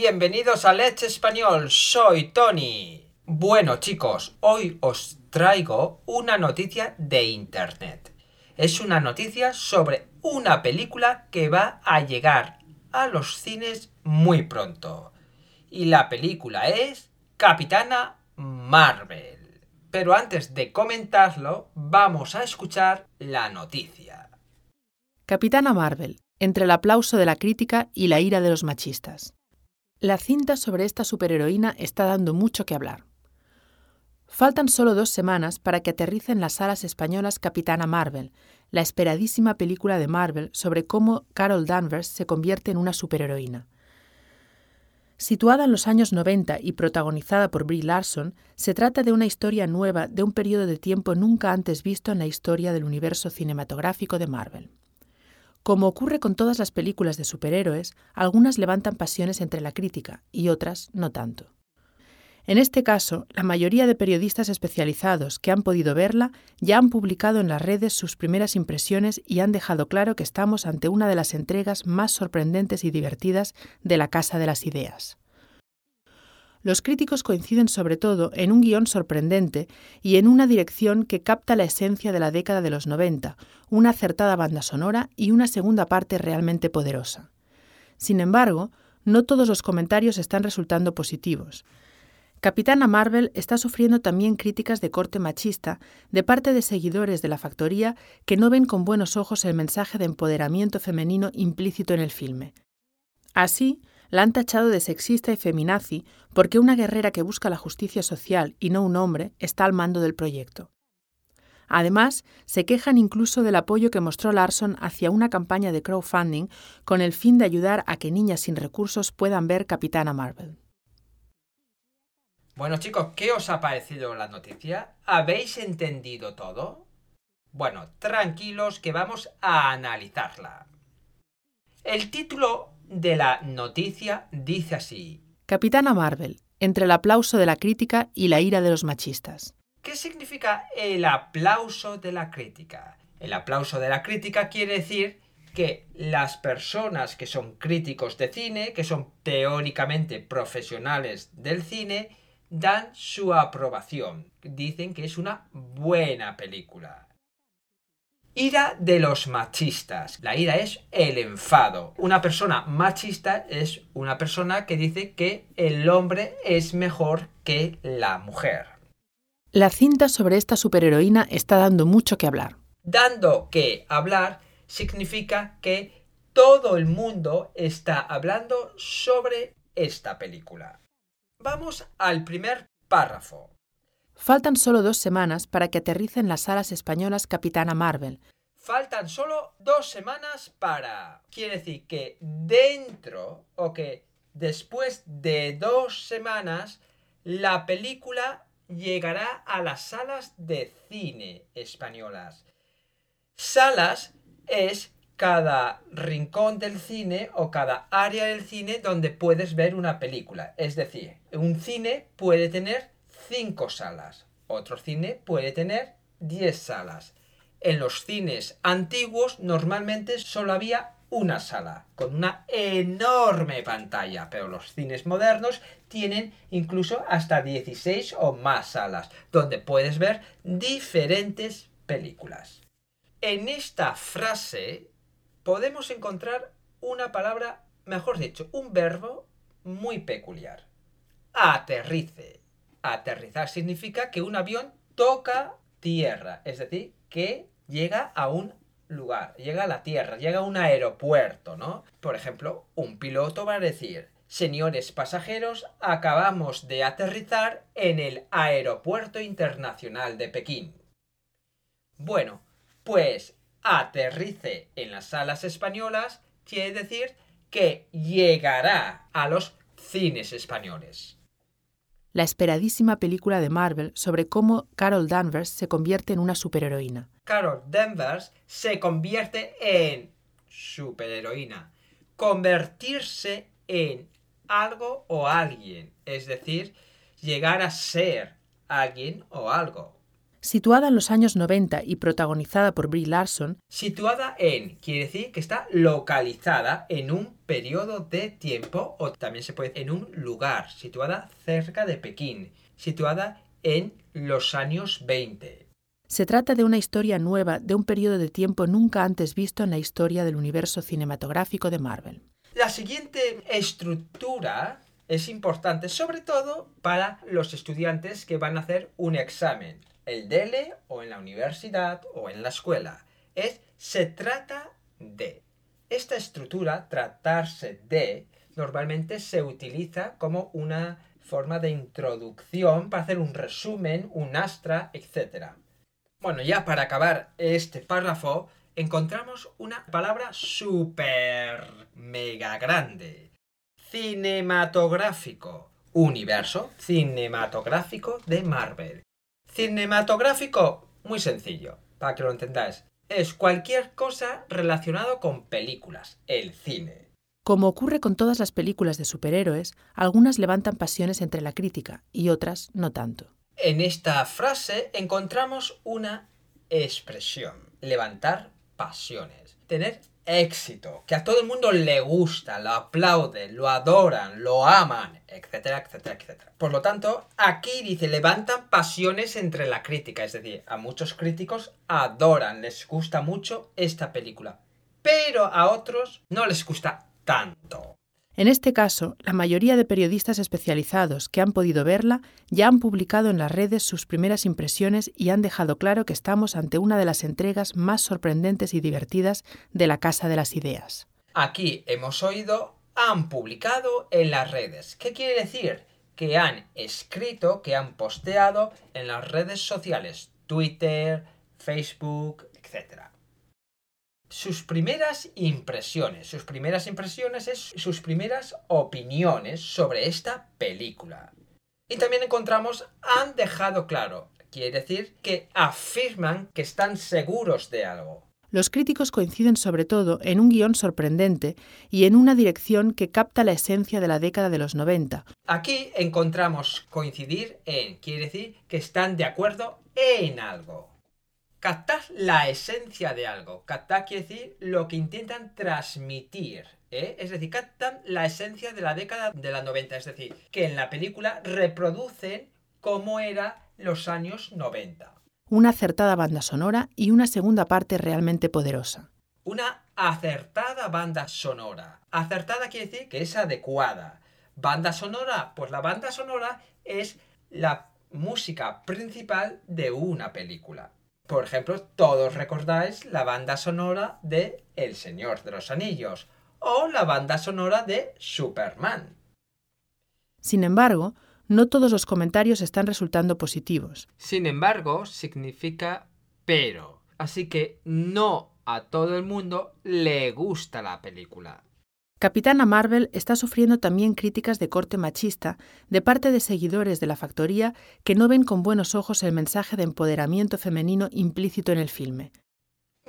bienvenidos a Let's Español, soy Tony. Bueno chicos, hoy os traigo una noticia de internet. Es una noticia sobre una película que va a llegar a los cines muy pronto. Y la película es Capitana Marvel. Pero antes de comentarlo, vamos a escuchar la noticia. Capitana Marvel, entre el aplauso de la crítica y la ira de los machistas. La cinta sobre esta superheroína está dando mucho que hablar. Faltan solo dos semanas para que aterrice en las salas españolas Capitana Marvel, la esperadísima película de Marvel sobre cómo Carol Danvers se convierte en una superheroína. Situada en los años 90 y protagonizada por Brie Larson, se trata de una historia nueva de un periodo de tiempo nunca antes visto en la historia del universo cinematográfico de Marvel. Como ocurre con todas las películas de superhéroes, algunas levantan pasiones entre la crítica y otras no tanto. En este caso, la mayoría de periodistas especializados que han podido verla ya han publicado en las redes sus primeras impresiones y han dejado claro que estamos ante una de las entregas más sorprendentes y divertidas de la Casa de las Ideas. Los críticos coinciden sobre todo en un guion sorprendente y en una dirección que capta la esencia de la década de los 90, una acertada banda sonora y una segunda parte realmente poderosa. Sin embargo, no todos los comentarios están resultando positivos. Capitana Marvel está sufriendo también críticas de corte machista de parte de seguidores de la factoría que no ven con buenos ojos el mensaje de empoderamiento femenino implícito en el filme. Así, la han tachado de sexista y feminazi porque una guerrera que busca la justicia social y no un hombre está al mando del proyecto. Además, se quejan incluso del apoyo que mostró Larson hacia una campaña de crowdfunding con el fin de ayudar a que niñas sin recursos puedan ver Capitana Marvel. Bueno chicos, ¿qué os ha parecido la noticia? ¿Habéis entendido todo? Bueno, tranquilos que vamos a analizarla. El título de la noticia dice así. Capitana Marvel, entre el aplauso de la crítica y la ira de los machistas. ¿Qué significa el aplauso de la crítica? El aplauso de la crítica quiere decir que las personas que son críticos de cine, que son teóricamente profesionales del cine, dan su aprobación. Dicen que es una buena película. Ira de los machistas. La ira es el enfado. Una persona machista es una persona que dice que el hombre es mejor que la mujer. La cinta sobre esta superheroína está dando mucho que hablar. Dando que hablar significa que todo el mundo está hablando sobre esta película. Vamos al primer párrafo. Faltan solo dos semanas para que aterrice en las salas españolas Capitana Marvel. Faltan solo dos semanas para... Quiere decir que dentro o que después de dos semanas la película llegará a las salas de cine españolas. Salas es cada rincón del cine o cada área del cine donde puedes ver una película. Es decir, un cine puede tener cinco salas, otro cine puede tener 10 salas. En los cines antiguos normalmente solo había una sala, con una enorme pantalla, pero los cines modernos tienen incluso hasta 16 o más salas, donde puedes ver diferentes películas. En esta frase podemos encontrar una palabra, mejor dicho, un verbo muy peculiar. Aterrice. Aterrizar significa que un avión toca tierra, es decir, que llega a un lugar, llega a la tierra, llega a un aeropuerto, ¿no? Por ejemplo, un piloto va a decir, señores pasajeros, acabamos de aterrizar en el Aeropuerto Internacional de Pekín. Bueno, pues aterrice en las salas españolas quiere decir que llegará a los cines españoles. La esperadísima película de Marvel sobre cómo Carol Danvers se convierte en una superheroína. Carol Danvers se convierte en superheroína. Convertirse en algo o alguien, es decir, llegar a ser alguien o algo. Situada en los años 90 y protagonizada por Brie Larson, Situada en quiere decir que está localizada en un periodo de tiempo o también se puede decir en un lugar, situada cerca de Pekín, situada en los años 20. se trata de una historia nueva de un periodo de tiempo nunca antes visto en la historia del universo cinematográfico de Marvel. La siguiente estructura es importante sobre todo para los estudiantes que van a hacer un examen, el DELE o en la universidad o en la escuela. Es se trata de. Esta estructura, tratarse de, normalmente se utiliza como una forma de introducción para hacer un resumen, un astra, etc. Bueno, ya para acabar este párrafo, encontramos una palabra súper mega grande. Cinematográfico. Universo cinematográfico de Marvel. Cinematográfico, muy sencillo, para que lo entendáis. Es cualquier cosa relacionado con películas, el cine. Como ocurre con todas las películas de superhéroes, algunas levantan pasiones entre la crítica y otras no tanto. En esta frase encontramos una expresión, levantar pasiones, tener éxito, que a todo el mundo le gusta, lo aplauden, lo adoran, lo aman, etcétera, etcétera, etcétera. Por lo tanto, aquí dice levantan pasiones entre la crítica, es decir, a muchos críticos adoran, les gusta mucho esta película, pero a otros no les gusta tanto. En este caso, la mayoría de periodistas especializados que han podido verla ya han publicado en las redes sus primeras impresiones y han dejado claro que estamos ante una de las entregas más sorprendentes y divertidas de la Casa de las Ideas. Aquí hemos oído han publicado en las redes. ¿Qué quiere decir? Que han escrito, que han posteado en las redes sociales, Twitter, Facebook, etc. Sus primeras impresiones, sus primeras impresiones es sus primeras opiniones sobre esta película. Y también encontramos han dejado claro, quiere decir que afirman que están seguros de algo. Los críticos coinciden sobre todo en un guion sorprendente y en una dirección que capta la esencia de la década de los 90. Aquí encontramos coincidir en, quiere decir que están de acuerdo en algo. Captar la esencia de algo. Captar quiere decir lo que intentan transmitir. ¿eh? Es decir, captan la esencia de la década de la 90. Es decir, que en la película reproducen cómo era los años 90. Una acertada banda sonora y una segunda parte realmente poderosa. Una acertada banda sonora. Acertada quiere decir que es adecuada. Banda sonora, pues la banda sonora es la música principal de una película. Por ejemplo, todos recordáis la banda sonora de El Señor de los Anillos o la banda sonora de Superman. Sin embargo, no todos los comentarios están resultando positivos. Sin embargo, significa pero. Así que no a todo el mundo le gusta la película. Capitana Marvel está sufriendo también críticas de corte machista de parte de seguidores de la factoría que no ven con buenos ojos el mensaje de empoderamiento femenino implícito en el filme.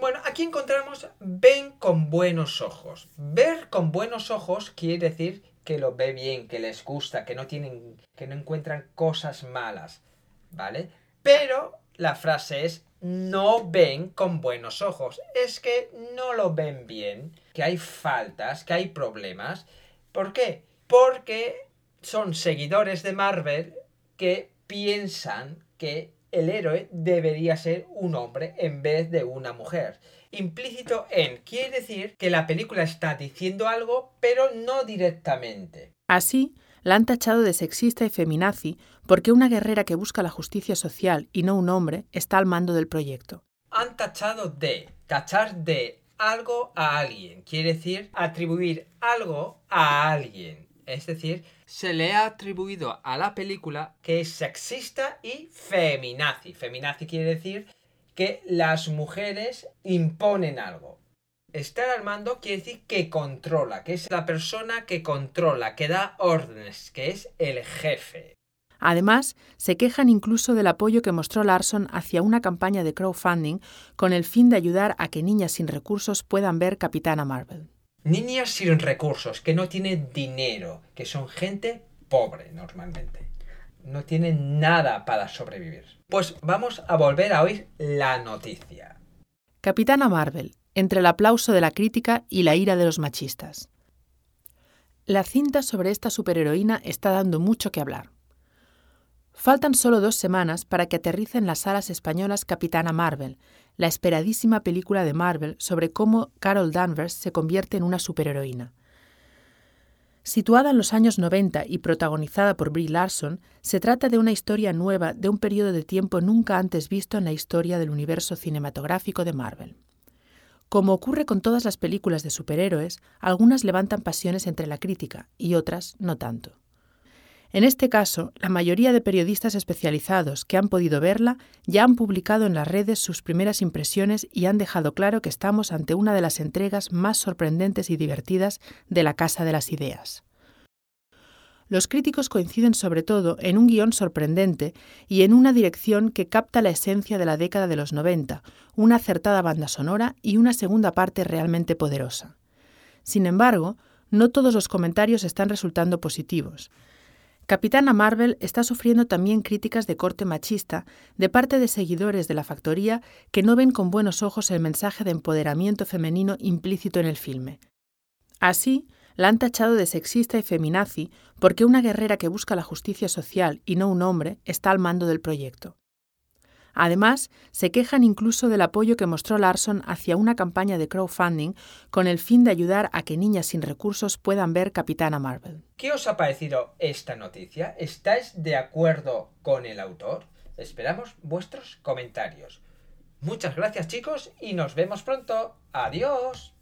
Bueno, aquí encontramos ven con buenos ojos. Ver con buenos ojos quiere decir que lo ve bien, que les gusta, que no tienen, que no encuentran cosas malas, ¿vale? Pero la frase es no ven con buenos ojos. Es que no lo ven bien, que hay faltas, que hay problemas. ¿Por qué? Porque son seguidores de Marvel que piensan que el héroe debería ser un hombre en vez de una mujer. Implícito en quiere decir que la película está diciendo algo, pero no directamente. Así, la han tachado de sexista y feminazi porque una guerrera que busca la justicia social y no un hombre está al mando del proyecto. Han tachado de, tachar de algo a alguien, quiere decir atribuir algo a alguien. Es decir, se le ha atribuido a la película que es sexista y feminazi. Feminazi quiere decir que las mujeres imponen algo. Estar al mando quiere decir que controla, que es la persona que controla, que da órdenes, que es el jefe. Además, se quejan incluso del apoyo que mostró Larson hacia una campaña de crowdfunding con el fin de ayudar a que niñas sin recursos puedan ver Capitana Marvel. Niñas sin recursos, que no tienen dinero, que son gente pobre normalmente. no tiene nada para sobrevivir. Pues vamos a volver a oír la noticia. Capitana Marvel, entre el aplauso de la crítica y la ira de los machistas. La cinta sobre esta superheroína está dando mucho que hablar. Faltan solo dos semanas para que aterrice en las salas españolas Capitana Marvel, la esperadísima película de Marvel sobre cómo Carol Danvers se convierte en una superheroína. Situada en los años 90 y protagonizada por Brie Larson, se trata de una historia nueva de un periodo de tiempo nunca antes visto en la historia del universo cinematográfico de Marvel. Como ocurre con todas las películas de superhéroes, algunas levantan pasiones entre la crítica y otras no tanto. En este caso, la mayoría de periodistas especializados que han podido verla ya han publicado en las redes sus primeras impresiones y han dejado claro que estamos ante una de las entregas más sorprendentes y divertidas de la Casa de las Ideas. Los críticos coinciden sobre todo en un guion sorprendente y en una dirección que capta la esencia de la década de los 90, una acertada banda sonora y una segunda parte realmente poderosa. Sin embargo, no todos los comentarios están resultando positivos. Capitana Marvel está sufriendo también críticas de corte machista de parte de seguidores de la factoría que no ven con buenos ojos el mensaje de empoderamiento femenino implícito en el filme. Así, la han tachado de sexista y feminazi porque una guerrera que busca la justicia social y no un hombre está al mando del proyecto. Además, se quejan incluso del apoyo que mostró Larson hacia una campaña de crowdfunding con el fin de ayudar a que niñas sin recursos puedan ver Capitana Marvel. ¿Qué os ha parecido esta noticia? ¿Estáis de acuerdo con el autor? Esperamos vuestros comentarios. Muchas gracias chicos y nos vemos pronto. Adiós.